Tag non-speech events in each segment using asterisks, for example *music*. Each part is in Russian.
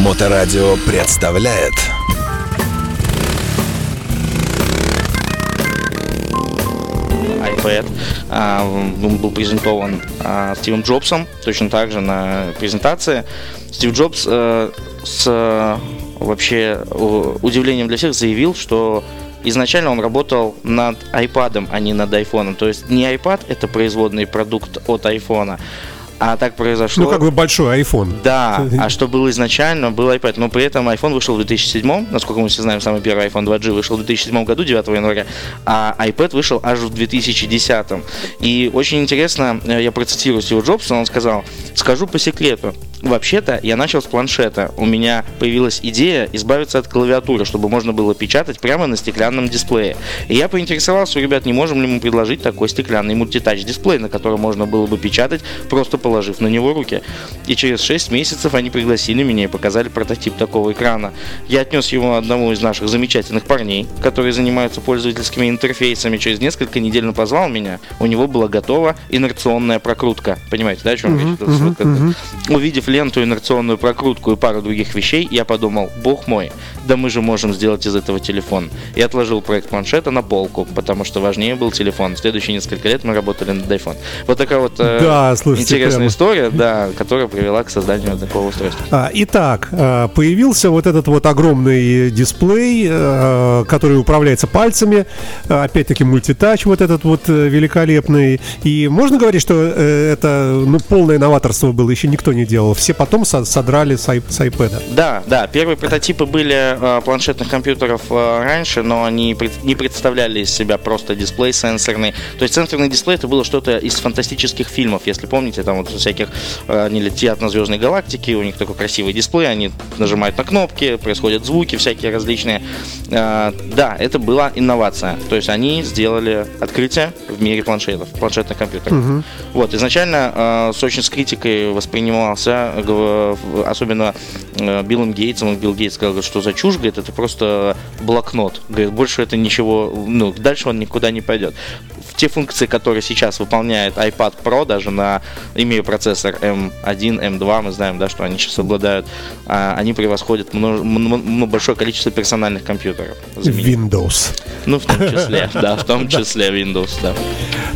Моторадио представляет iPad а, он был презентован а, Стивом Джобсом, точно так же на презентации. Стив Джобс а, с вообще удивлением для всех заявил, что изначально он работал над iPad, а не над iPhone. То есть не iPad это производный продукт от iPhone, а так произошло. Ну, как бы большой iPhone. Да, а *laughs* что было изначально, был iPad. Но при этом iPhone вышел в 2007, насколько мы все знаем, самый первый iPhone 2G вышел в 2007 году, 9 января, а iPad вышел аж в 2010. И очень интересно, э, я процитирую Стива Джобса, он сказал, скажу по секрету, Вообще-то я начал с планшета. У меня появилась идея избавиться от клавиатуры, чтобы можно было печатать прямо на стеклянном дисплее. И я поинтересовался у ребят, не можем ли мы предложить такой стеклянный мультитач дисплей, на котором можно было бы печатать, просто положив на него руки. И через 6 месяцев они пригласили меня и показали прототип такого экрана. Я отнес его одному из наших замечательных парней, которые занимаются пользовательскими интерфейсами. Через несколько недель он позвал меня. У него была готова инерционная прокрутка. Понимаете, да, о чем речь? Uh-huh, uh-huh. Увидев ленту, инерционную прокрутку и пару других вещей, я подумал, бог мой, да мы же можем сделать из этого телефон. И отложил проект планшета на полку, потому что важнее был телефон. В следующие несколько лет мы работали над iPhone. Вот такая вот э, да, слушайте, интересная прямо. история, да, которая привела к созданию такого устройства. А, итак, э, появился вот этот вот огромный дисплей, э, который управляется пальцами, опять-таки мультитач вот этот вот великолепный. И можно говорить, что это ну, полное новаторство было, еще никто не делал все потом содрали с, ай- с iPad. Да, да, первые прототипы были э, планшетных компьютеров э, раньше, но они пред, не представляли из себя просто дисплей сенсорный. То есть сенсорный дисплей это было что-то из фантастических фильмов, если помните, там вот всяких э, они летят на звездной галактике, у них такой красивый дисплей, они нажимают на кнопки, происходят звуки всякие различные. Э, да, это была инновация. То есть они сделали открытие в мире планшетов, планшетных компьютеров. Угу. Вот, изначально э, с очень с критикой воспринимался особенно э, Биллом Гейтсом, Билл Гейтс сказал, что за чушь, говорит, это просто блокнот. Говорит, больше это ничего, ну, дальше он никуда не пойдет те функции, которые сейчас выполняет iPad Pro, даже на, имея процессор M1, M2, мы знаем, да, что они сейчас обладают, а, они превосходят множ, ну, большое количество персональных компьютеров. Windows. Ну, в том числе, *laughs* да, в том числе Windows, да.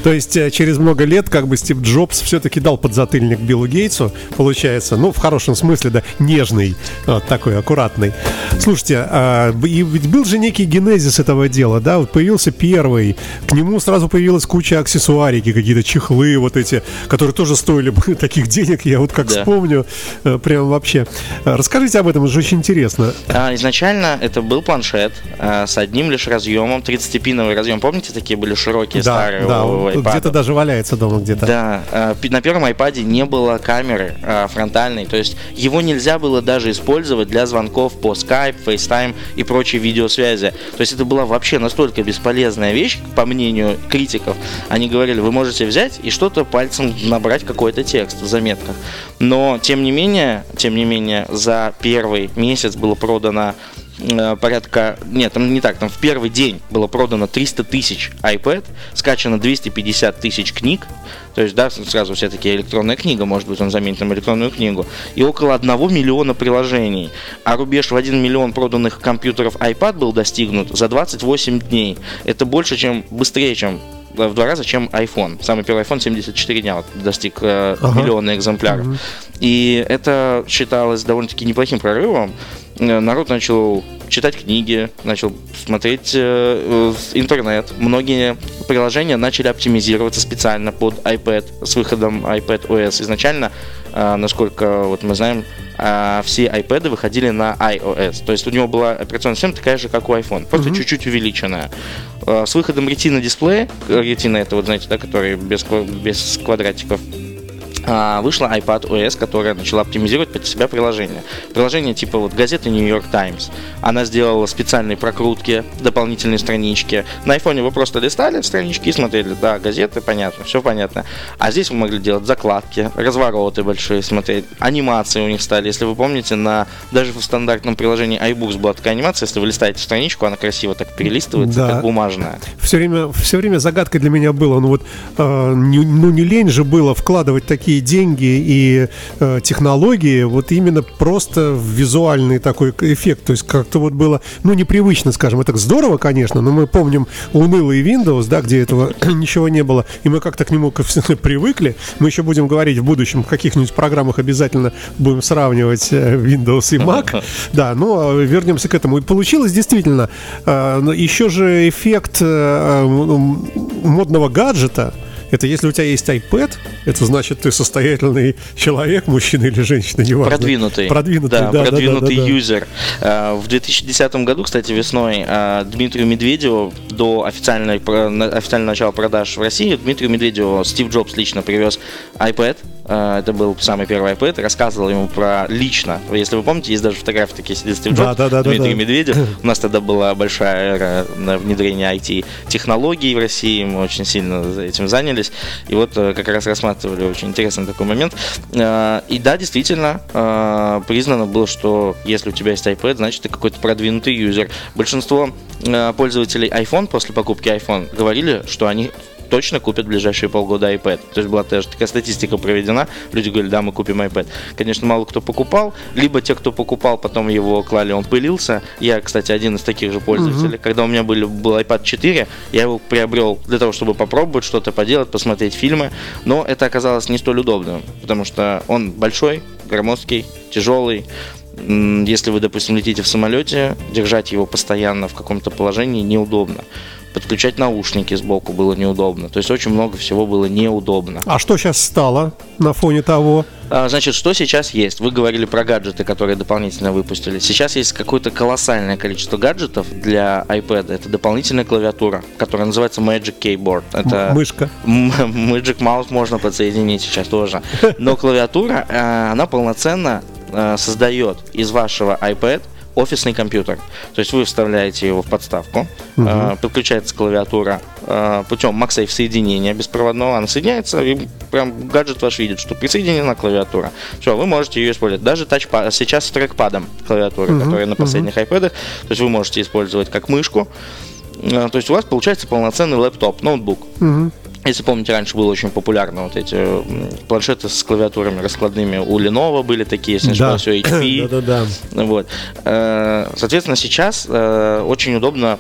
То есть э, через много лет как бы Стив Джобс все-таки дал подзатыльник Биллу Гейтсу, получается, ну, в хорошем смысле, да, нежный, вот такой аккуратный. Слушайте, а, и ведь был же некий генезис этого дела, да, вот появился первый, к нему сразу появился появилась куча аксессуарики, какие-то чехлы вот эти, которые тоже стоили *laughs* таких денег, я вот как да. вспомню, э, прям вообще. Расскажите об этом, это же очень интересно. А, изначально это был планшет а, с одним лишь разъемом, 30-пиновый разъем, помните, такие были широкие, да, старые да, где-то даже валяется дома где-то. Да, на первом iPad не было камеры фронтальной, то есть его нельзя было даже использовать для звонков по Skype, FaceTime и прочей видеосвязи. То есть это была вообще настолько бесполезная вещь, по мнению критиков, аналитиков, они говорили, вы можете взять и что-то пальцем набрать какой-то текст в заметках. Но, тем не менее, тем не менее, за первый месяц было продано э, порядка, нет, там не так, там в первый день было продано 300 тысяч iPad, скачано 250 тысяч книг, то есть, да, сразу все такие электронная книга, может быть, он заменит нам электронную книгу, и около 1 миллиона приложений, а рубеж в 1 миллион проданных компьютеров iPad был достигнут за 28 дней. Это больше, чем, быстрее, чем в два раза, чем iPhone. Самый первый iPhone 74 дня вот, достиг э, ага. миллиона экземпляров. Угу. И это считалось довольно-таки неплохим прорывом. Э, народ начал читать книги, начал смотреть э, интернет. Многие приложения начали оптимизироваться специально под iPad с выходом iPad OS. Изначально, э, насколько вот мы знаем, э, все iPad выходили на iOS. То есть у него была операционная система такая же, как у iPhone, просто mm-hmm. чуть-чуть увеличенная. Э, с выходом Retina дисплея, Retina это вот знаете, да, который без, без квадратиков, вышла iPad OS, которая начала оптимизировать под себя приложение. Приложение типа вот газеты New York Times. Она сделала специальные прокрутки, дополнительные странички. На iPhone вы просто листали странички и смотрели, да, газеты, понятно, все понятно. А здесь вы могли делать закладки, развороты большие смотреть, анимации у них стали. Если вы помните, на даже в стандартном приложении iBooks была такая анимация, если вы листаете страничку, она красиво так перелистывается, да. как бумажная. Все время, все время загадкой для меня было, ну вот, э, не, ну не лень же было вкладывать такие и деньги, и э, технологии, вот именно просто визуальный такой эффект. То есть как-то вот было, ну, непривычно, скажем. Это здорово, конечно, но мы помним унылый Windows, да, где этого *clears throat* ничего не было, и мы как-то к нему *laughs* привыкли. Мы еще будем говорить в будущем в каких-нибудь программах обязательно будем сравнивать э, Windows и Mac. *laughs* Да, ну, а вернемся к этому. И получилось действительно э, еще же эффект э, модного гаджета, это если у тебя есть iPad, это значит, ты состоятельный человек, мужчина или женщина, неважно. Продвинутый. Продвинутый, да, да, продвинутый да, да, да, юзер. А, в 2010 году, кстати, весной а, Дмитрию Медведеву до официальной, официального начала продаж в России Дмитрию Медведеву Стив Джобс лично привез iPad, а, это был самый первый iPad, рассказывал ему про лично. Если вы помните, есть даже фотографии такие сидит Стив Джобс, да, да, да, Дмитрий да. Медведев. *laughs* У нас тогда была большая эра на внедрение IT-технологий в России, мы очень сильно этим занялись. И вот э, как раз рассматривали очень интересный такой момент. Э, и да, действительно, э, признано было, что если у тебя есть iPad, значит ты какой-то продвинутый юзер. Большинство пользователей iPhone после покупки iPhone говорили, что они точно купят в ближайшие полгода iPad. То есть была даже такая статистика проведена. Люди говорили, да, мы купим iPad. Конечно, мало кто покупал. Либо те, кто покупал, потом его клали, он пылился. Я, кстати, один из таких же пользователей. Mm-hmm. Когда у меня были, был iPad 4, я его приобрел для того, чтобы попробовать что-то поделать, посмотреть фильмы. Но это оказалось не столь удобным, потому что он большой, громоздкий, тяжелый. Если вы, допустим, летите в самолете, держать его постоянно в каком-то положении неудобно подключать наушники сбоку было неудобно. То есть очень много всего было неудобно. А что сейчас стало на фоне того? А, значит, что сейчас есть? Вы говорили про гаджеты, которые дополнительно выпустили. Сейчас есть какое-то колоссальное количество гаджетов для iPad. Это дополнительная клавиатура, которая называется Magic Keyboard. Это мышка. *laughs* Magic Mouse можно подсоединить сейчас тоже. *laughs* Но клавиатура, э, она полноценно э, создает из вашего iPad офисный компьютер. То есть вы вставляете его в подставку, угу. э, подключается клавиатура э, путем MagSafe соединения беспроводного, она соединяется, и прям гаджет ваш видит, что присоединена клавиатура. Все, вы можете ее использовать. Даже тачпад, сейчас с трекпадом клавиатуры, угу. которая на последних угу. iPad, то есть вы можете использовать как мышку. Э, то есть у вас получается полноценный лэптоп, ноутбук. Угу. Если помните, раньше было очень популярно вот эти планшеты с клавиатурами раскладными. У Lenovo были такие, если не да. у HP. *coughs* да, да, да. Вот. Э, соответственно, сейчас э, очень удобно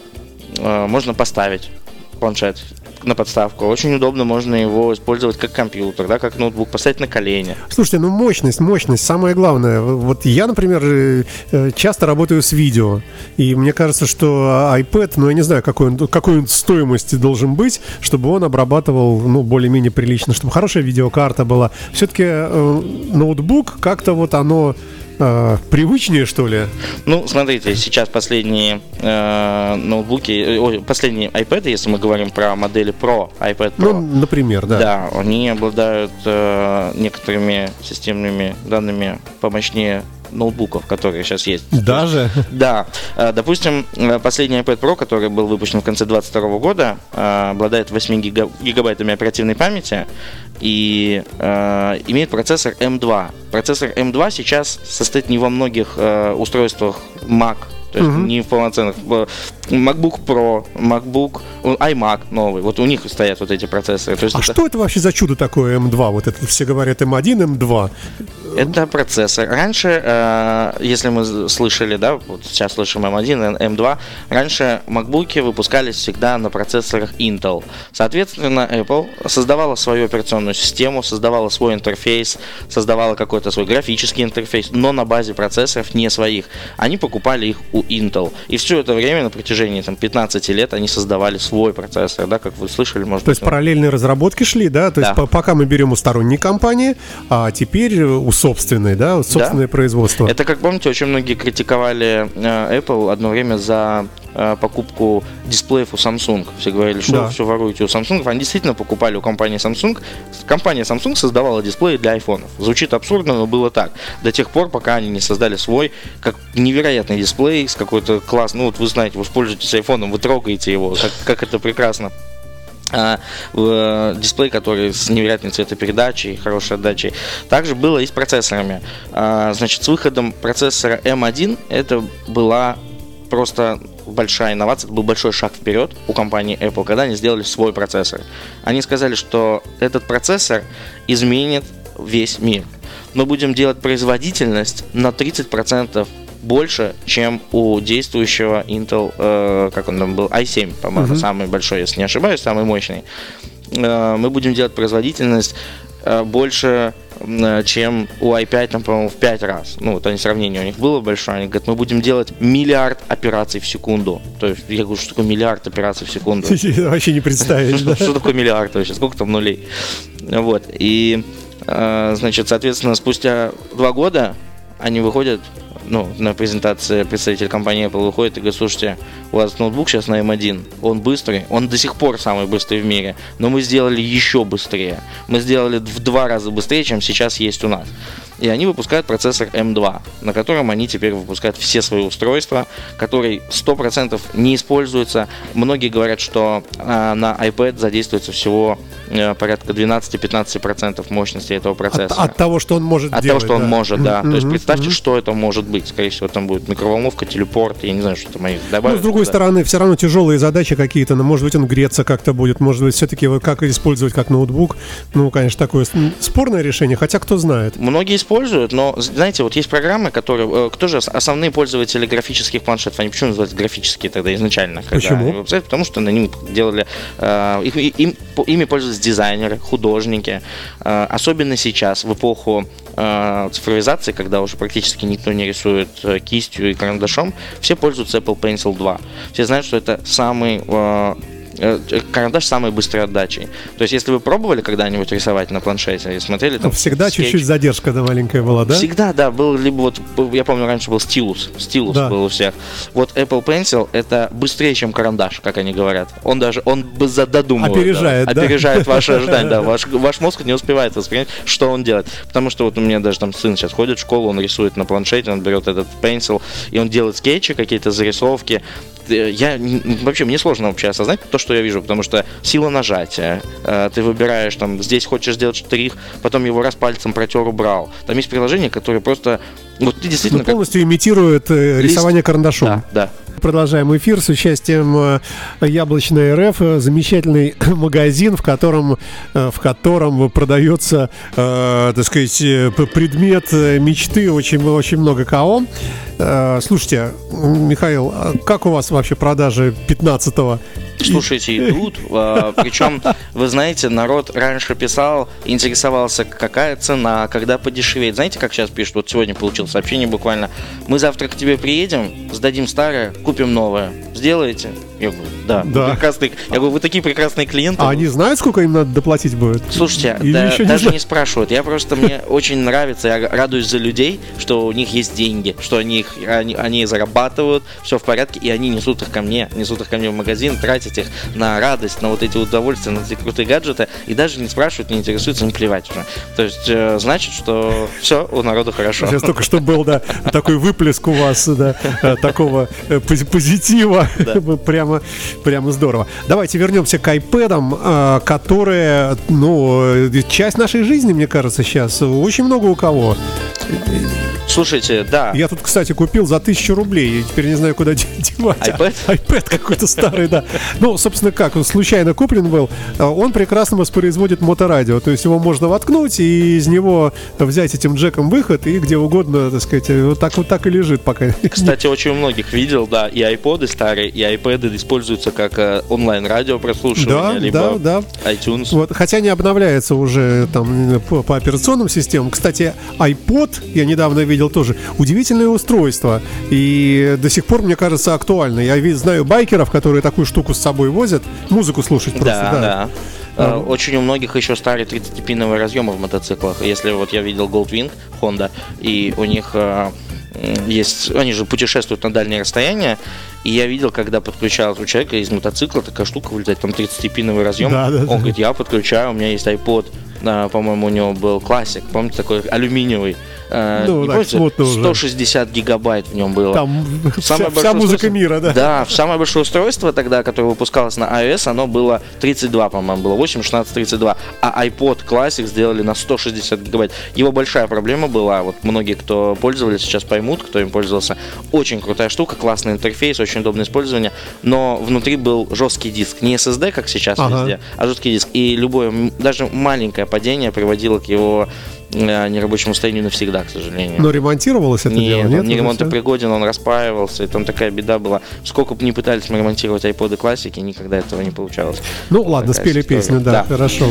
э, можно поставить планшет на подставку. Очень удобно, можно его использовать как компьютер, да, как ноутбук, поставить на колени. Слушайте, ну мощность, мощность, самое главное. Вот я, например, э, э, часто работаю с видео, и мне кажется, что iPad, ну я не знаю, какой он, какой он стоимости должен быть, чтобы он обрабатывал, ну, более-менее прилично, чтобы хорошая видеокарта была. Все-таки э, ноутбук как-то вот оно э, привычнее, что ли? Ну, смотрите, сейчас последние э, ноутбуки, э, последние iPad, если мы говорим про модели Pro, iPad Pro. Ну, например, да. Да, они обладают э, некоторыми системными данными помощнее ноутбуков, которые сейчас есть. Даже? Да. Э, допустим, э, последний iPad Pro, который был выпущен в конце 2022 года, э, обладает 8 гигабайтами оперативной памяти и имеет процессор M2. Процессор M2 сейчас состоит не во многих устройствах Mac, то есть uh-huh. не в полноценных. MacBook Pro, MacBook, iMac новый. Вот у них стоят вот эти процессоры. То есть а это... что это вообще за чудо такое M2? Вот это все говорят M1, M2. Это процессор. Раньше, э, если мы слышали, да, вот сейчас слышим M1, M2, раньше MacBook выпускались всегда на процессорах Intel. Соответственно, Apple создавала свою операционную систему, создавала свой интерфейс, создавала какой-то свой графический интерфейс, но на базе процессоров не своих. Они покупали их у Intel. И все это время, на протяжении там, 15 лет, они создавали свой процессор, да, как вы слышали, может То есть параллельные разработки шли, да? То да. есть пока мы берем у сторонней компании, а теперь у собственной, да, собственное да. производство. Это, как помните, очень многие критиковали э, Apple одно время за покупку дисплеев у Samsung. Все говорили, что да. все воруете у Samsung. Они действительно покупали у компании Samsung. Компания Samsung создавала дисплеи для айфонов. Звучит абсурдно, но было так. До тех пор, пока они не создали свой, как невероятный дисплей с какой-то класс. Ну вот вы знаете, вы пользуетесь айфоном, вы трогаете его, как, как это прекрасно а, э, дисплей, который с невероятной цветопередачей, хорошей отдачей. Также было и с процессорами. А, значит, с выходом процессора M1 это была просто большая инновация, это был большой шаг вперед у компании Apple, когда они сделали свой процессор. Они сказали, что этот процессор изменит весь мир. Мы будем делать производительность на 30% больше, чем у действующего Intel, э, как он там был, i7, по-моему, Мгм. самый большой, если не ошибаюсь, самый мощный. Э, мы будем делать производительность э, больше, чем у i5, там, по-моему, в 5 раз. Ну, вот они сравнение у них было большое. Они говорят, мы будем делать миллиард операций в секунду. То есть, я говорю, что такое миллиард операций в секунду? *laughs* Вообще не Что, да? что такое миллиард вообще? Сколько там нулей? Вот. И, э, значит, соответственно, спустя два года они выходят, ну, на презентации представитель компании Apple выходит и говорит, слушайте, у вас ноутбук сейчас на M1, он быстрый, он до сих пор самый быстрый в мире, но мы сделали еще быстрее. Мы сделали в два раза быстрее, чем сейчас есть у нас. И они выпускают процессор M2, на котором они теперь выпускают все свои устройства, который 100% не используется. Многие говорят, что а, на iPad задействуется всего э, порядка 12-15% мощности этого От, процессора. от того, что он может От делать. того, что он да. может, да. То есть представьте, мгм. что это может быть. Скорее всего, там будет микроволновка, телепорт, я не знаю, что там они Ну, добавят. с другой туда. стороны, все равно тяжелые задачи какие-то, но может быть он греться как-то будет, может быть все-таки как использовать как ноутбук. Ну, конечно, такое спорное решение, хотя кто знает. Многие используют, но, знаете, вот есть программы, которые... э, Кто же ос- основные пользователи графических планшетов? Они почему называются графические тогда изначально? когда Почему? Потому что на них делали... э, их- им, ими пользуются дизайнеры, художники. Э, особенно сейчас, в эпоху э, цифровизации, когда уже практически никто не рисует кистью и карандашом, все пользуются Apple Pencil 2. Все знают, что это самый... э, карандаш с самой быстрой отдачей. То есть, если вы пробовали когда-нибудь рисовать на планшете и смотрели там Ну, Всегда скетч, чуть-чуть задержка да, маленькая была, да? Всегда, да, был либо вот, я помню, раньше был стилус, стилус Да. был у всех. Вот Apple Pencil это быстрее, чем карандаш, как они говорят. Он даже, он б- за- додумывает. Опережает, да? Опережает ваши *laughs* ожидания, да. Ваш, ваш мозг не успевает воспринять, что он делает. Потому что вот у меня даже там сын сейчас ходит в школу, он рисует на планшете, он берет этот Pencil, и он делает скетчи, какие-то зарисовки. Э, Я вообще мне сложно вообще осознать то, что я вижу, потому что сила нажатия. э, Ты выбираешь там, здесь хочешь сделать штрих, потом его раз пальцем протер, убрал. Там есть приложения, которые просто вот ты Ну, действительно как полностью имитирует э, Лист. рисование карандашом. да, да. Продолжаем эфир с участием э, Яблочной РФ, э, замечательный *coughs* магазин, в котором, э, в котором продается, э, так сказать, предмет мечты, очень, очень много кого. Э, Слушайте, Михаил, а как у вас вообще продажи 15-го? Слушайте, идут. Причем, вы знаете, народ раньше писал, интересовался, какая цена, когда подешевеет. Знаете, как сейчас пишут? Вот сегодня получил сообщение буквально. Мы завтра к тебе приедем, сдадим старое, купим новое. Сделаете? Я говорю, да. Да. прекрасные- Я говорю, вы такие прекрасные клиенты. А они знают, сколько им надо доплатить будет? Слушайте, Или да, еще не даже знаю. не спрашивают. Я просто мне *laughs* очень нравится, я радуюсь за людей, что у них есть деньги, что они их они, они зарабатывают, все в порядке, и они несут их ко мне, несут их ко мне в магазин, тратят их на радость, на вот эти удовольствия, на эти крутые гаджеты, и даже не спрашивают, не интересуются, им плевать уже. То есть э, значит, что все у народа хорошо. Сейчас только что был, да, такой выплеск у вас, да, э, такого э, пози- позитива. *laughs* Прямо, прямо здорово. Давайте вернемся к iPad, э, которые, ну, часть нашей жизни, мне кажется, сейчас. Очень много у кого. Слушайте, да, Я тут, кстати, купил за тысячу рублей, и теперь не знаю, куда *laughs* де- девать. IPad? iPad какой-то старый, да. Ну, собственно, как, он случайно куплен был. А Он прекрасно воспроизводит моторадио. То есть его можно воткнуть и из него взять этим джеком выход и где угодно, так сказать, вот так вот так и лежит пока. Кстати, очень у многих видел, да, и айподы старые, и iPad используются как э, онлайн-радио прослушивание, Да, либо да, да. iTunes. Вот, хотя не обновляется уже там по, по операционным системам. Кстати, iPod я недавно видел тоже удивительное устройство и до сих пор мне кажется актуально. Я знаю байкеров, которые такую штуку с собой возят, музыку слушать просто. Да, Да, да. Э, Очень у многих еще старые 30-пиновые разъемы в мотоциклах. Если вот я видел Goldwing Honda, и у них э, есть, они же путешествуют на дальние расстояния, и я видел, когда подключал у человека из мотоцикла такая штука вылетает, там 30-пиновый разъем. Да, да, Он да. говорит, я подключаю, у меня есть iPod, да, по-моему, у него был классик, помните, такой алюминиевый. Э, Ну, так, помните? смутно уже. 160 гигабайт в нем было. Там вся, Самое вся большое музыка мира, да. Да, самое большое устройство тогда, которое выпускалось на iOS, оно было 32, по-моему, было 8, 16, 32. А iPod Classic сделали на 160 гигабайт. Его большая проблема была, вот многие, кто пользовались, сейчас поймут, кто им пользовался. Очень крутая штука, классный интерфейс, очень удобное использование, но внутри был жесткий диск. Не SSD, как сейчас Ага. везде, а жесткий диск. И любое, даже маленькое падение приводило к его нерабочему состоянию навсегда, к сожалению. Но ремонтировалось это нет, дело, он нет? не уже ремонтопригоден, он распаивался, и там такая беда была. Сколько бы ни пытались мы ремонтировать iPod классики, никогда этого не получалось. Ну ладно, Такая спели история. песню, да, Да. хорошо.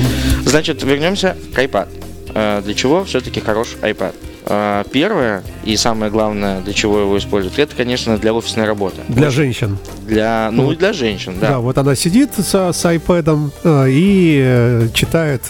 Значит, вернемся к iPad. Э, Для чего все-таки хорош iPad? Э, Первое и самое главное, для чего его используют, это, конечно, для офисной работы. Для женщин. Для, ну, Вот. и для женщин, Да. да. вот она сидит со- с iPad э, и э, читает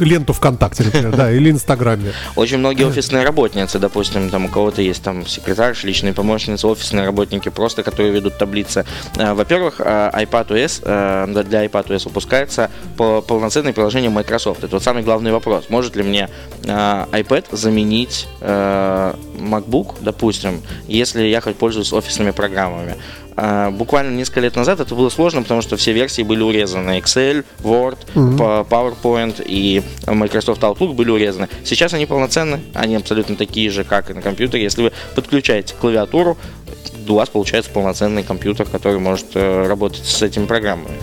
ленту ВКонтакте, например, да, или Инстаграме. Очень многие офисные работницы, допустим, там у кого-то есть там секретарь, личные помощницы, офисные работники, просто которые ведут таблицы. Э, Во-первых, э, iPadOS, э, для iPadOS выпускается по полноценное приложение Microsoft. Это вот самый главный вопрос. Может ли мне iPad заменить MacBook, допустим, если я хоть пользуюсь офисными программами? Э, Буквально несколько лет назад это было сложно, потому что все версии были урезаны. Excel, Word, по- PowerPoint и Microsoft Outlook были урезаны. Сейчас они полноценны, они абсолютно такие же, как и на компьютере. Если вы подключаете клавиатуру, у вас получается полноценный компьютер, который может э, работать с этими программами.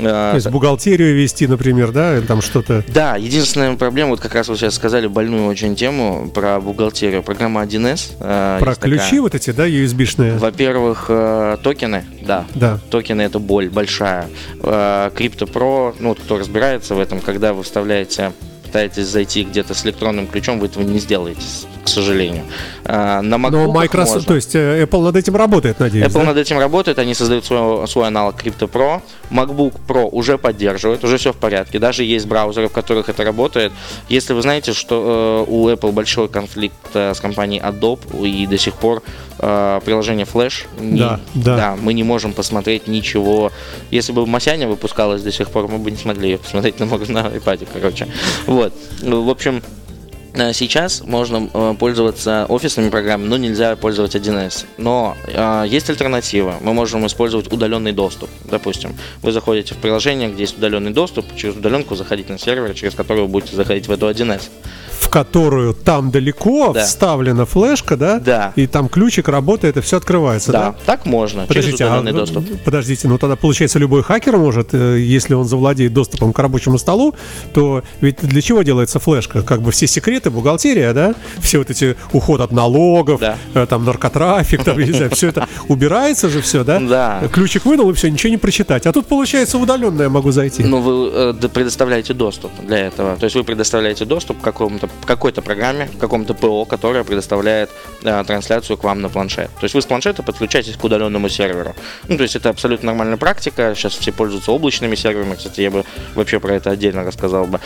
Э, То есть бухгалтерию вести, например, да, или там что-то. да, единственная проблема, вот как раз вы сейчас сказали больную очень тему про бухгалтерию. Программа 1С. э, Про ключи такая. вот эти, да, USB-шные. Во-первых, э, токены, да. Да. Токены это боль большая. Э, Crypto Pro, ну, вот кто разбирается в этом, когда вы вставляете, пытаетесь зайти где-то с электронным ключом, вы этого не сделаете, с- сожалению. Э, На Но Microsoft, можно. то есть э, Apple над этим работает, надеюсь. Apple да? над этим работает, они создают свой, свой аналог Crypto Pro. MacBook Pro уже поддерживает, уже все в порядке. Даже есть браузеры, в которых это работает. Если вы знаете, что э, у Apple большой конфликт э, с компанией Adobe, и до сих пор э, приложение Flash, не- Да, да. мы не можем посмотреть ничего. Если бы Масяня выпускалась до сих пор, мы бы не смогли ее посмотреть на, на iPad, короче. Вот. Ну, В общем, Сейчас можно э, пользоваться офисными программами, но нельзя пользоваться 1С. Но э, есть альтернатива. Мы можем использовать удаленный доступ. Допустим, вы заходите в приложение, где есть удаленный доступ, через удаленку заходить на сервер, через который вы будете заходить в эту 1С. В которую там далеко Да. вставлена флешка, да? Да. И там ключик работает, и все открывается, да? Да, так можно, Подождите, через а, удаленный доступ. подождите, ну тогда получается любой хакер может, э, если он завладеет доступом к рабочему столу, то ведь для чего делается флешка? Как бы все секреты, бухгалтерия, да? Все вот эти уход от налогов, Да. э, там наркотрафик, там, не знаю, все это убирается же все, да? Да. Ключик вынул и все, ничего не прочитать. А тут получается удаленно я могу зайти. Ну, вы э, предоставляете доступ для этого. То есть вы предоставляете доступ к какому-то, какой-то программе, к какому-то ПО, которое предоставляет э, трансляцию к вам на планшет. То есть вы с планшета подключаетесь к удаленному серверу. Ну, то есть это абсолютно нормальная практика. Сейчас все пользуются облачными серверами. Кстати, я бы вообще про это отдельно рассказал бы.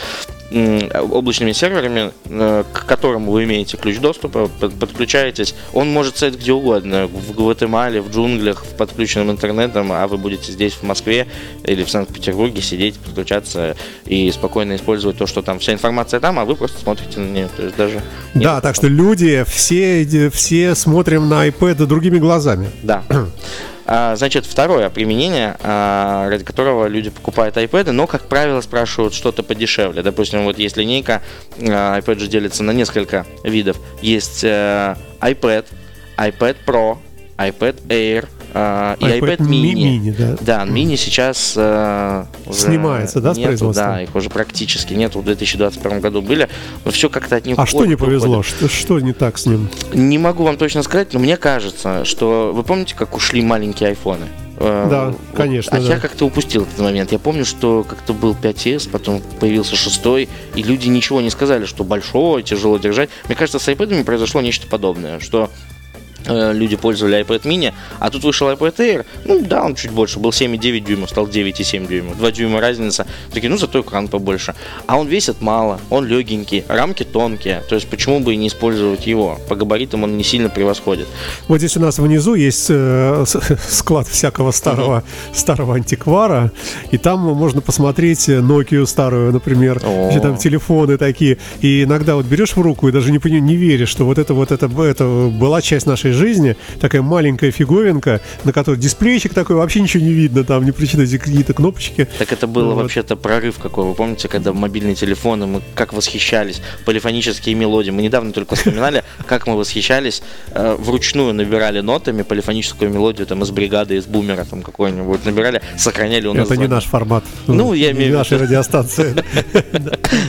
М, Облачными серверами, э, к которым вы имеете ключ доступа, под- подключаетесь. Он может стоять где угодно. В Гватемале, в джунглях, в подключенном интернетом, а вы будете здесь, в Москве или в Санкт-Петербурге сидеть, подключаться и спокойно использовать то, что там вся информация там, а вы просто смотрите на нее. То есть даже Да, так что люди все, все смотрим на iPad другими глазами. Да. *clears throat* А, Значит, второе применение, а, ради которого люди покупают iPad, но, как правило, спрашивают что-то подешевле. Допустим, вот есть линейка, а, iPad же делится на несколько видов. Есть iPad, iPad Pro, iPad Air а, и iPad, mini. mini, да. Да, мини сейчас э, уже Снимается, да, с нету, производства? Да, их уже практически нету. В 2021 году были, но все как-то от них А что не повезло? уходит. Что, что не так с ним? Не могу вам точно сказать, но мне кажется, что вы помните, как ушли маленькие айфоны? Э, Да, вот, конечно, А да. я как-то упустил этот момент. Я помню, что как-то был 5S, потом появился 6, и люди ничего не сказали, что большой, тяжело держать. Мне кажется, с iPad произошло нечто подобное, что люди пользовали iPad mini, а тут вышел iPad Air, ну да, он чуть больше, был 7,9 дюймов, стал 9,7 дюймов, 2 дюйма разница, такие, ну зато экран побольше, а он весит мало, он легенький, рамки тонкие, то есть почему бы и не использовать его, по габаритам он не сильно превосходит. Вот здесь у нас внизу есть э, *laughs* склад всякого старого, старого антиквара, и там можно посмотреть Nokia старую, например, где там телефоны такие. И иногда вот берешь в руку и даже не, не веришь, что вот это вот это, это была часть нашей жизни. Такая маленькая фиговинка, на которой дисплейчик такой, вообще ничего не видно, там не причина какие-то кнопочки. Так это было Вот. вообще-то прорыв какой. Вы помните, когда мобильные телефоны, мы как восхищались, полифонические мелодии. Мы недавно только вспоминали, *laughs* как мы восхищались, э, вручную набирали нотами полифоническую мелодию там из бригады, из бумера там какой-нибудь набирали, сохраняли у нас. Это не наш формат. Ну, я не имею в виду, нашей что- радиостанции. *laughs*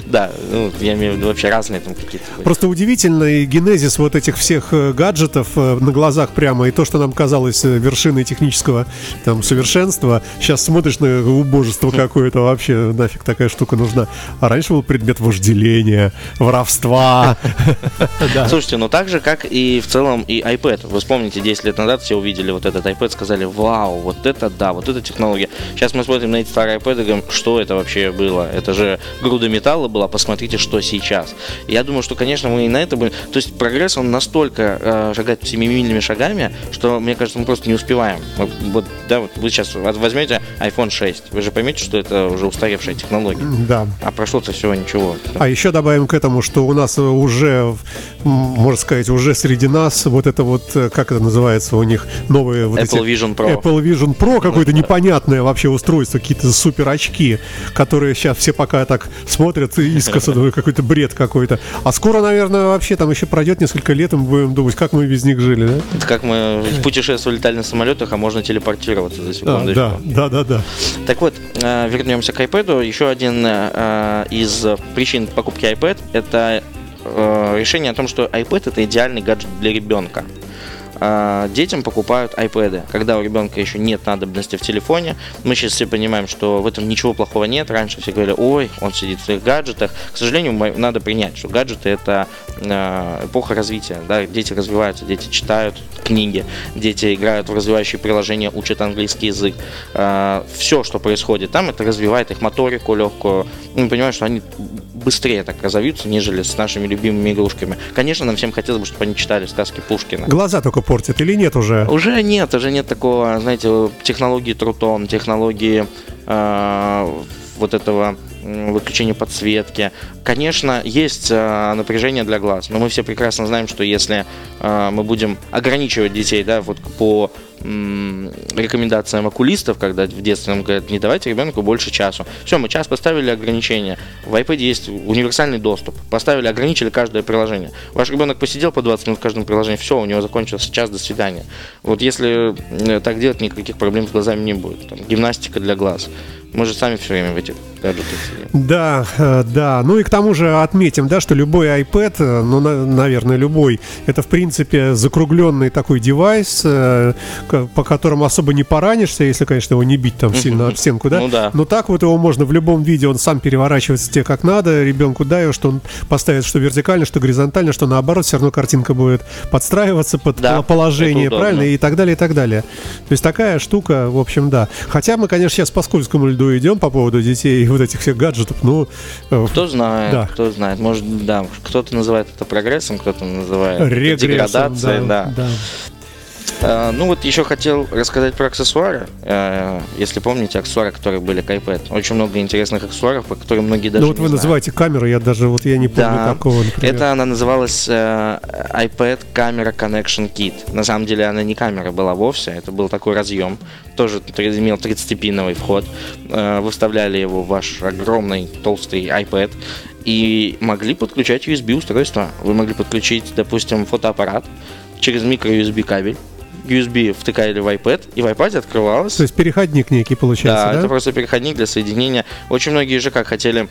Да, ну, я имею в виду вообще разные там какие-то. Просто удивительный генезис вот этих всех э, гаджетов э, на глазах прямо, и то, что нам казалось э, вершиной технического там совершенства, сейчас смотришь на убожество какое-то, вообще нафиг такая штука нужна. А раньше был предмет вожделения, воровства. *laughs* Слушайте, ну так же, как и в целом и iPad. Вы вспомните, 10 лет назад все увидели вот этот iPad, сказали, вау, вот это да, вот это технология. Сейчас мы смотрим на эти старые iPad и говорим, что это вообще было? Это же груда металла была, посмотрите, что сейчас. Я думаю, что, конечно, мы и на это будем... То есть прогресс, он настолько э, шагает семимильными шагами, что, мне кажется, мы просто не успеваем. Вот, да, вот вы сейчас возьмете iPhone 6, вы же поймете, что это уже устаревшая технология. Да. А прошло-то всего ничего. А еще добавим к этому, что у нас уже, можно сказать, уже среди нас вот это вот, э, как это называется у них, новые вот Apple эти- Vision Pro. Apple Vision Pro, какое-то непонятное вообще устройство, какие-то супер очки, которые сейчас все пока так смотрят и искоса, думаю, какой-то бред какой-то. А скоро, наверное, вообще там еще пройдет несколько лет, и мы будем думать, как мы без них жили, да? Это как мы путешествовали, летали на самолетах, а можно телепортироваться за А, секундочку. да, да, да, да. Так вот, э, вернемся к iPad. Еще один э, из причин покупки iPad это э, решение о том, что iPad это идеальный гаджет для ребенка. Э, Детям покупают iPad, когда у ребенка еще нет надобности в телефоне. Мы сейчас все понимаем, что в этом ничего плохого нет. Раньше все говорили, ой, он сидит в своих гаджетах. К сожалению, надо принять, что гаджеты это э, эпоха развития. Да? Дети развиваются, дети читают книги, дети играют в развивающие приложения, учат английский язык. все, что происходит там, это развивает их моторику легкую. Мы понимаем, что они быстрее так разовьются, нежели с нашими любимыми игрушками. Конечно, нам всем хотелось бы, чтобы они читали сказки Пушкина. Глаза только портят или нет уже? Уже нет, уже нет такого, знаете, технологии Трутон, технологии э, вот этого м, выключения подсветки. Конечно, есть э, напряжение для глаз, но мы все прекрасно знаем, что если э, мы будем ограничивать детей, да, вот по рекомендациям окулистов, когда в детстве нам говорят, не давайте ребенку больше часу. Все, мы час поставили ограничение. В iPad есть универсальный доступ. Поставили, ограничили каждое приложение. Ваш ребенок посидел по 20 минут в каждом приложении, все, у него закончился час, до свидания. Вот если э, так делать, никаких проблем с глазами не будет. Там, гимнастика для глаз. Мы же сами все время в этих гаджетах сидим. Да, э, да. Ну и к тому же отметим, да, что любой iPad, э, ну, на- наверное, любой, это, в принципе, закругленный такой девайс, э, по которому особо не поранишься, если, конечно, его не бить там сильно об стенку, да? Ну да. Но так вот его можно в любом виде, он сам переворачивается тебе как надо, ребенку дай, что он поставит что вертикально, что горизонтально, что наоборот, все равно картинка будет подстраиваться под Да, положение, правильно? И так далее, и так далее. То есть такая штука, в общем, да. Хотя мы, конечно, сейчас по скользкому льду идем по поводу детей и вот этих всех гаджетов, ну, э, Кто знает, Да. кто знает. Может, да, кто-то называет это прогрессом, кто-то называет регрессом, деградацией, да. да. Э, ну вот еще хотел рассказать про аксессуары. Э, Если помните, аксессуары, которые были к iPad. Очень много интересных аксессуаров, по которым многие даже Ну вот вы знают. называете камеру, я даже вот я не помню Да, такого, например. это она называлась э, iPad Camera Connection Kit. На самом деле она не камера была вовсе, это был такой разъем, тоже имел 30-пиновый вход. Э, Вы вставляли его в ваш огромный толстый iPad и могли подключать USB-устройство. Вы могли подключить, допустим, фотоаппарат через микро-USB кабель. USB втыкали в iPad, и в iPad открывалось То есть переходник некий получается, да, да? это просто переходник для соединения. Очень многие же как хотели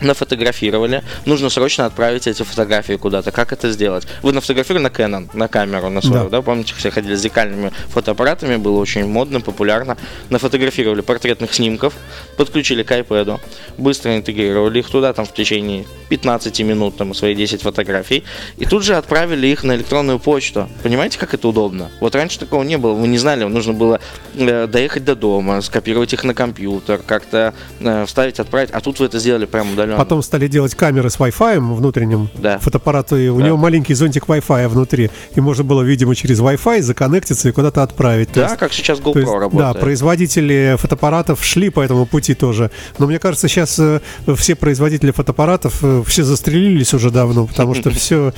нафотографировали, нужно срочно отправить эти фотографии куда-то. Как это сделать? Вы нафотографировали на Canon, на камеру, на свою, Да. да, помните, все ходили с зеркальными фотоаппаратами, было очень модно, популярно. Нафотографировали портретных снимков, подключили к iPad, быстро интегрировали их туда, там в течение 15 минут, там, свои 10 фотографий, и тут же отправили их на электронную почту. Понимаете, как это удобно? Вот раньше такого не было, вы не знали, нужно было э, доехать до дома, скопировать их на компьютер, как-то э, вставить, отправить, а тут вы это сделали прямо удаленно. Потом стали делать камеры с Wi-Fi внутренним. Да. Фотоаппарат, и у Да. него маленький зонтик Wi-Fi внутри. И можно было, видимо, через Wi-Fi законнектиться и куда-то отправить. Да, есть- как сейчас GoPro есть, работает. Да, производители фотоаппаратов шли по этому пути тоже. Но мне кажется, сейчас э, все производители фотоаппаратов э, все застрелились уже давно, потому что *laughs* все,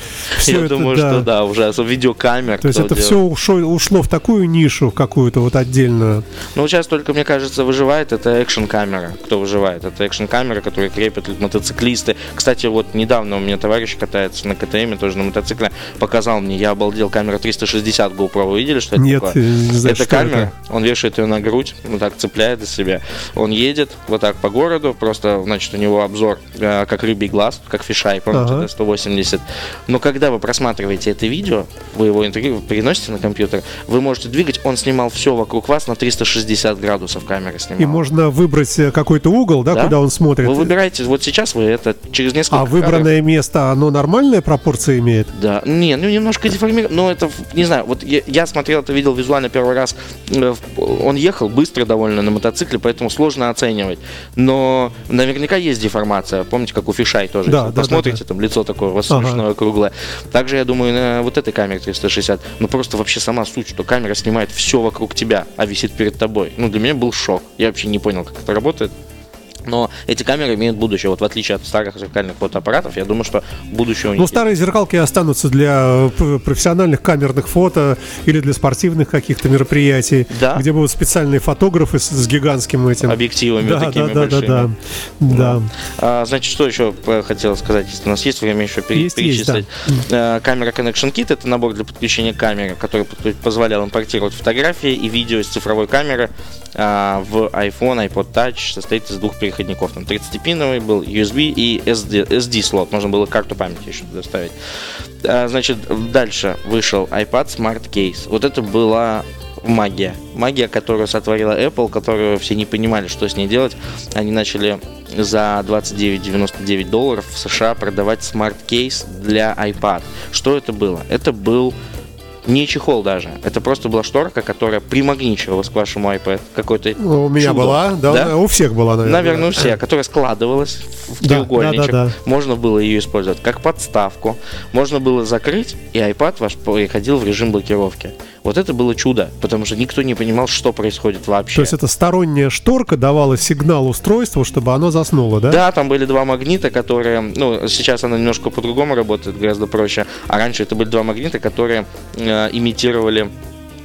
Я думаю, что да, уже видеокамер. То есть это все ушло, в такую нишу какую-то вот отдельную. Ну, сейчас только, мне кажется, выживает это экшн-камера. Кто выживает? Это экшн-камера, которую крепят мотоциклисты. Кстати, вот недавно у меня товарищ катается на КТМ, тоже на мотоцикле, показал мне, я обалдел, камера 360 GoPro. Вы видели, что это Нет, такое? не знаю, это камера, это. он вешает ее на грудь, вот так цепляет из себя. Он едет вот так по городу, просто, значит, у него обзор э, как рыбий глаз, как фишай, помните, Ага. да, 180. Но когда вы просматриваете это видео, вы его интегри- переносите на компьютер, вы можете двигать, он снимал все вокруг вас на 360 градусов камера снимала. И можно выбрать э, какой-то угол, да, Да. куда он смотрит. Вы выбираете, вот сейчас вы это через несколько А кадров- выбранное место, оно нормальные пропорции имеет? Да, не, ну немножко деформировано, но это, не знаю, вот я, я смотрел это, видел визуально первый раз, э, он ехал быстро довольно на мотоцикле, поэтому сложно оценивать, но наверняка есть деформация, помните, как у Фишай тоже, Да, да, посмотрите, да, да. там лицо такое у вас Ага. смешное, круглое, также, я думаю, на вот этой камере 360, ну просто вообще сама суть, что камера снимает все вокруг тебя, а висит перед тобой, ну для меня был шок, я вообще не понял, как это работает, но эти камеры имеют будущее. Вот в отличие от старых зеркальных фотоаппаратов, я думаю, что будущее у них Ну, старые зеркалки останутся для э, профессиональных камерных фото или для спортивных каких-то мероприятий, Да. где будут специальные фотографы с, с гигантским этим. объективами Да, такими да, да, да, большими. да, да. А, значит, что еще э, хотел сказать, если у нас есть время еще пере- Есть, есть, перечислить. Э, Камера Connection Kit это набор для подключения камеры, который позволял импортировать фотографии и видео из цифровой камеры в iPhone, iPod Touch состоит из двух переходников. Там 30-пиновый был USB и SD, SD слот. Можно было карту памяти еще туда ставить. А, Значит, дальше вышел iPad Smart Case. Вот это была магия. Магия, которую сотворила Apple, которую все не понимали, что с ней делать. Они начали за 29,99 долларов в США продавать smart case для iPad. Что это было? Это был не чехол даже. Это просто была шторка, которая примагничивалась к вашему iPad. Какой-то Ну, У меня чудо. была, да, Да? у всех была, наверное. Наверное, у всех, которая складывалась в Да, треугольничек. да, да, да. Можно было ее использовать как подставку. Можно было закрыть, и iPad ваш переходил в режим блокировки. Вот это было чудо, потому что никто не понимал, что происходит вообще. То есть это сторонняя шторка давала сигнал устройству, чтобы оно заснуло, да? Да, там были два магнита, которые, ну, сейчас она немножко по-другому работает, гораздо проще, а раньше это были два магнита, которые э, имитировали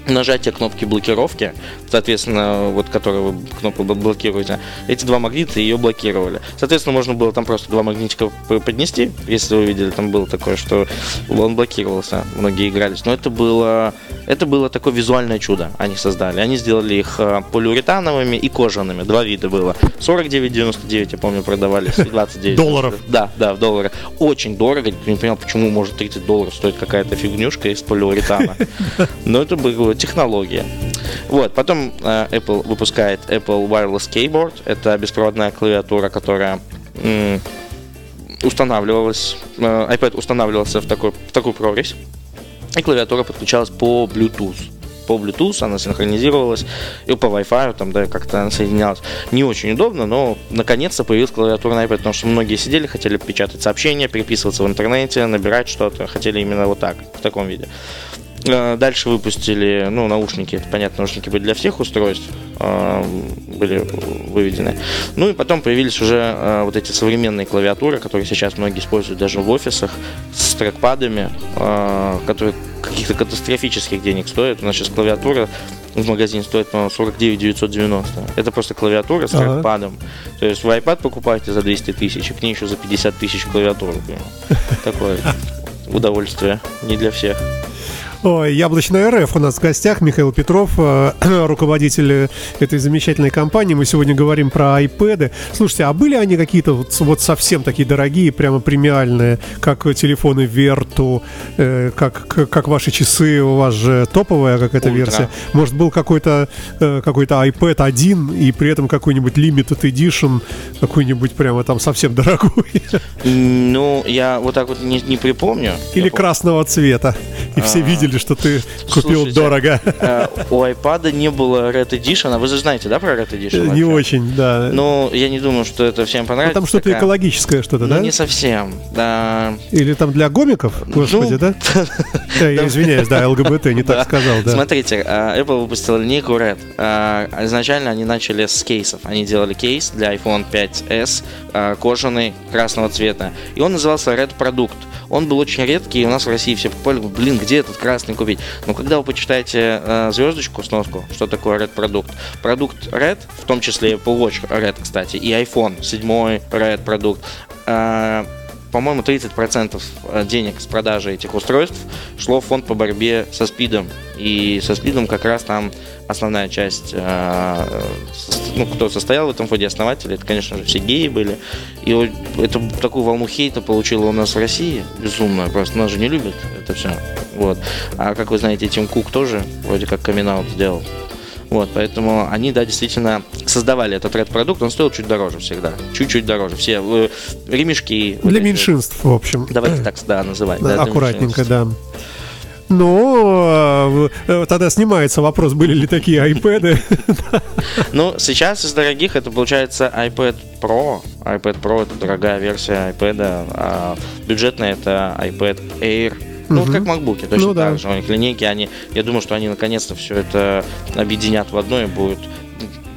нажатие кнопки блокировки, соответственно, вот которые вы кнопку бл- блокируете, эти два магнита ее блокировали. Соответственно, можно было там просто два магнитика поднести, если вы видели, там было такое, что он блокировался, многие игрались. Но это было, это было такое визуальное чудо, они создали. Они сделали их э, полиуретановыми и кожаными, два вида было. 49,99, я помню, продавались, и 29. Долларов. Да, да, в долларах. Очень дорого, не понимал, почему может 30 долларов стоить какая-то фигнюшка из полиуретана. *laughs* Но это была технология. Вот, потом э, Apple выпускает Apple Wireless Keyboard. Это беспроводная клавиатура, которая устанавливалась, э, iPad устанавливался в, такой, в такую прорезь, и клавиатура подключалась по Bluetooth. По Bluetooth она синхронизировалась, и по Wi-Fi там, да, как-то она соединялась. Не очень удобно, но наконец-то появилась клавиатура на iPad, потому что многие сидели, хотели печатать сообщения, переписываться в интернете, набирать что-то, хотели именно вот так, в таком виде. Э, Дальше выпустили, ну, наушники, это понятно, наушники были для всех устройств, э, были выведены. Ну и потом появились уже э, вот эти современные клавиатуры, которые сейчас многие используют даже в офисах, с трекпадами, которые каких-то катастрофических денег стоят. У нас сейчас клавиатура в магазине стоит, по-моему, 49 990. Это просто клавиатура с Ага. трекпадом. То есть вы iPad покупаете за 200 тысяч, и к ней еще за 50 тысяч клавиатуру. *laughs* Такое удовольствие не для всех. Ой, Яблочная РФ у нас в гостях Михаил Петров, э, *clears throat* руководитель этой замечательной компании. Мы сегодня говорим про iPad. Слушайте, а были они какие-то вот, вот совсем такие дорогие, прямо премиальные, как телефоны Верту, э, как, как, как ваши часы, у вас же топовая какая-то Ультра. версия. Может, был какой-то э, какой-то iPad 1 и при этом какой-нибудь limited edition, какой-нибудь прямо там совсем дорогой. Ну, я вот так вот не, не припомню. Или Я красного цвета. И все А. видели, видишь, что ты купил Слушайте, дорого. Э, У iPad не было Red Edition, а вы же знаете, да, про Red Edition? Не вообще? очень, да. Ну, я не думаю, что это всем Ну, понравится. там что-то Такая- экологическое что-то, Ну, да? не совсем. Да. Или там для гомиков? Господи, Ну, *laughs* да? Я извиняюсь, да, ЛГБТ, не так сказал, да. Смотрите, а, Apple выпустила линейку Red. А, Изначально они начали с кейсов. Они делали кейс для iPhone 5s а, кожаный красного цвета. И он назывался Red Product. Он был очень редкий, и у нас в России все покупали, блин, где этот красный купить? Но когда вы почитаете а, звездочку, сноску, что такое Red Product, продукт Red, в том числе Apple Watch Red, кстати, и iPhone 7 Red продукт, а, по-моему, 30% денег с продажи этих устройств шло в фонд по борьбе со СПИДом. И со СПИДом как раз там основная часть, э, ну, кто состоял в этом фонде основатели, это, конечно же, все геи были. И это такую волну хейта получила у нас в России, безумно, просто нас же не любят это все. Вот. А как вы знаете, Тим Кук тоже вроде как камин сделал. Вот, поэтому они, да, действительно создавали этот ред-продукт, он стоил чуть дороже всегда, чуть-чуть дороже. Все э, ремешки. Для вот. меньшинств, в общем. Давайте так, да, называть. Да, да, аккуратненько, да. Ну, э, тогда снимается вопрос, были ли такие iPad. *laughs* Ну, сейчас из дорогих это получается iPad Pro. iPad Pro это дорогая версия iPad, а бюджетная это iPad Air. Ну, Мгм. как MacBook, точно Ну, да. так же. У них линейки, они, я думаю, что они наконец-то все это объединят в одно и будет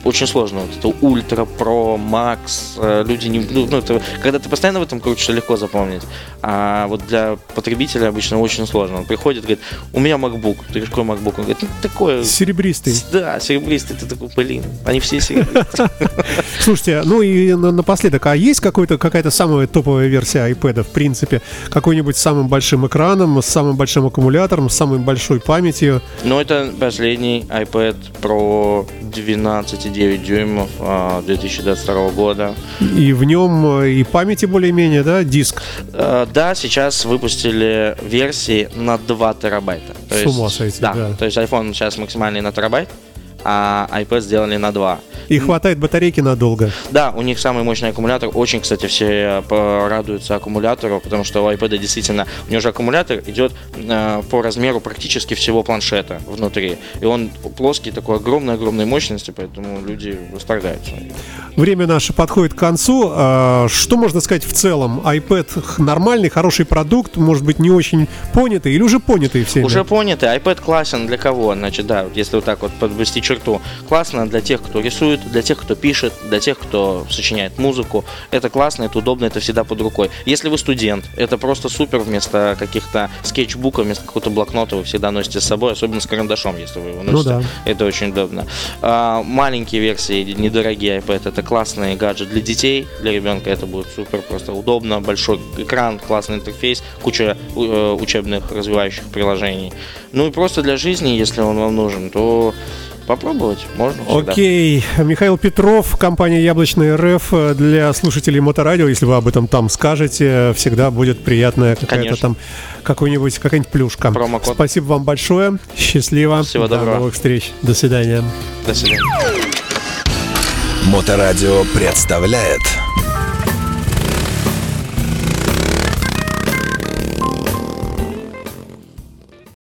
очень сложно. Вот это Ультра, Pro, Max, э, люди не... Ну, ну, это, когда ты постоянно в этом крутишься, легко запомнить. А вот для потребителя обычно очень сложно. Он приходит, говорит, у меня MacBook. Ты говоришь, какой MacBook? Он говорит, ну, такой... Серебристый. Да, серебристый. Ты такой, блин, они все серебристые. *laughs* Слушайте, ну и на- напоследок, а есть какая-то самая топовая версия iPad, в принципе? Какой-нибудь с самым большим экраном, с самым большим аккумулятором, с самой большой памятью? Ну, это последний iPad Pro 12,9 дюймов а, 2022 года. И в нем э, и памяти более-менее, да, диск. Э, Да, сейчас выпустили версии на 2 терабайта. То С ума сойти, да, да. То есть iPhone сейчас максимальный на терабайт, а iPad сделали на 2. И хватает батарейки надолго. Да, у них самый мощный аккумулятор. Очень, кстати, все э, радуются аккумулятору, потому что у iPad действительно, у него же аккумулятор идет э, по размеру практически всего планшета внутри. И он плоский, такой огромной-огромной мощности, поэтому люди восторгаются. Время наше подходит к концу. А, Что можно сказать в целом? iPad нормальный, хороший продукт, может быть, не очень понятый или уже понятый всеми? Уже понято, iPad классен для кого? Значит, да, если вот так вот подвести черту. Классно для тех, кто рисует, для тех, кто пишет, для тех, кто сочиняет музыку. Это классно, это удобно, это всегда под рукой. Если вы студент, это просто супер вместо каких-то скетчбуков, вместо какого-то блокнота вы всегда носите с собой, особенно с карандашом, если вы его Ну носите. да. Это очень удобно. А, маленькие версии, недорогие iPad, это классный гаджет для детей, для ребенка это будет супер, просто удобно, большой экран, классный интерфейс, куча э, учебных развивающих приложений. Ну и просто для жизни, если он вам нужен, то попробовать можно всегда. Окей, Михаил Петров, компания Яблочный РФ. Для слушателей Моторадио, если вы об этом там скажете, всегда будет приятная какая-то там какой-нибудь какая-нибудь плюшка. Промокод. Спасибо вам большое. Счастливо. Всего До доброго. новых встреч. До свидания. До свидания. Моторадио представляет